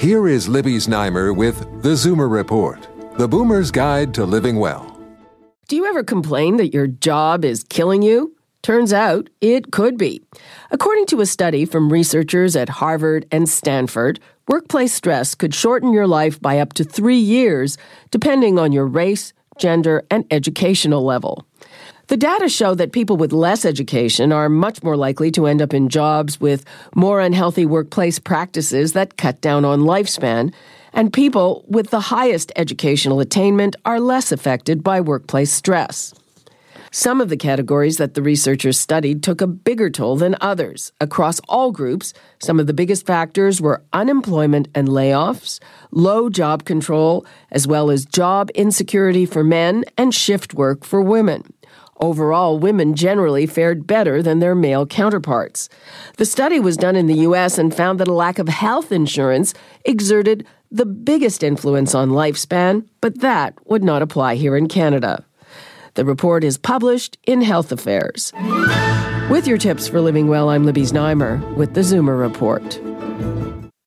Here is Libby Znaimer with The Zoomer Report, the boomer's guide to living well. Do you ever complain that your job is killing you? Turns out it could be. According to a study from researchers at Harvard and Stanford, workplace stress could shorten your life by up to three years, depending on your race, gender, and educational level. The data show that people with less education are much more likely to end up in jobs with more unhealthy workplace practices that cut down on lifespan, and people with the highest educational attainment are less affected by workplace stress. Some of the categories that the researchers studied took a bigger toll than others. Across all groups, some of the biggest factors were unemployment and layoffs, low job control, as well as job insecurity for men and shift work for women. Overall, women generally fared better than their male counterparts. The study was done in the U.S. and found that a lack of health insurance exerted the biggest influence on lifespan, but that would not apply here in Canada. The report is published in Health Affairs. With your tips for living well, I'm Libby Znaimer with the Zoomer Report.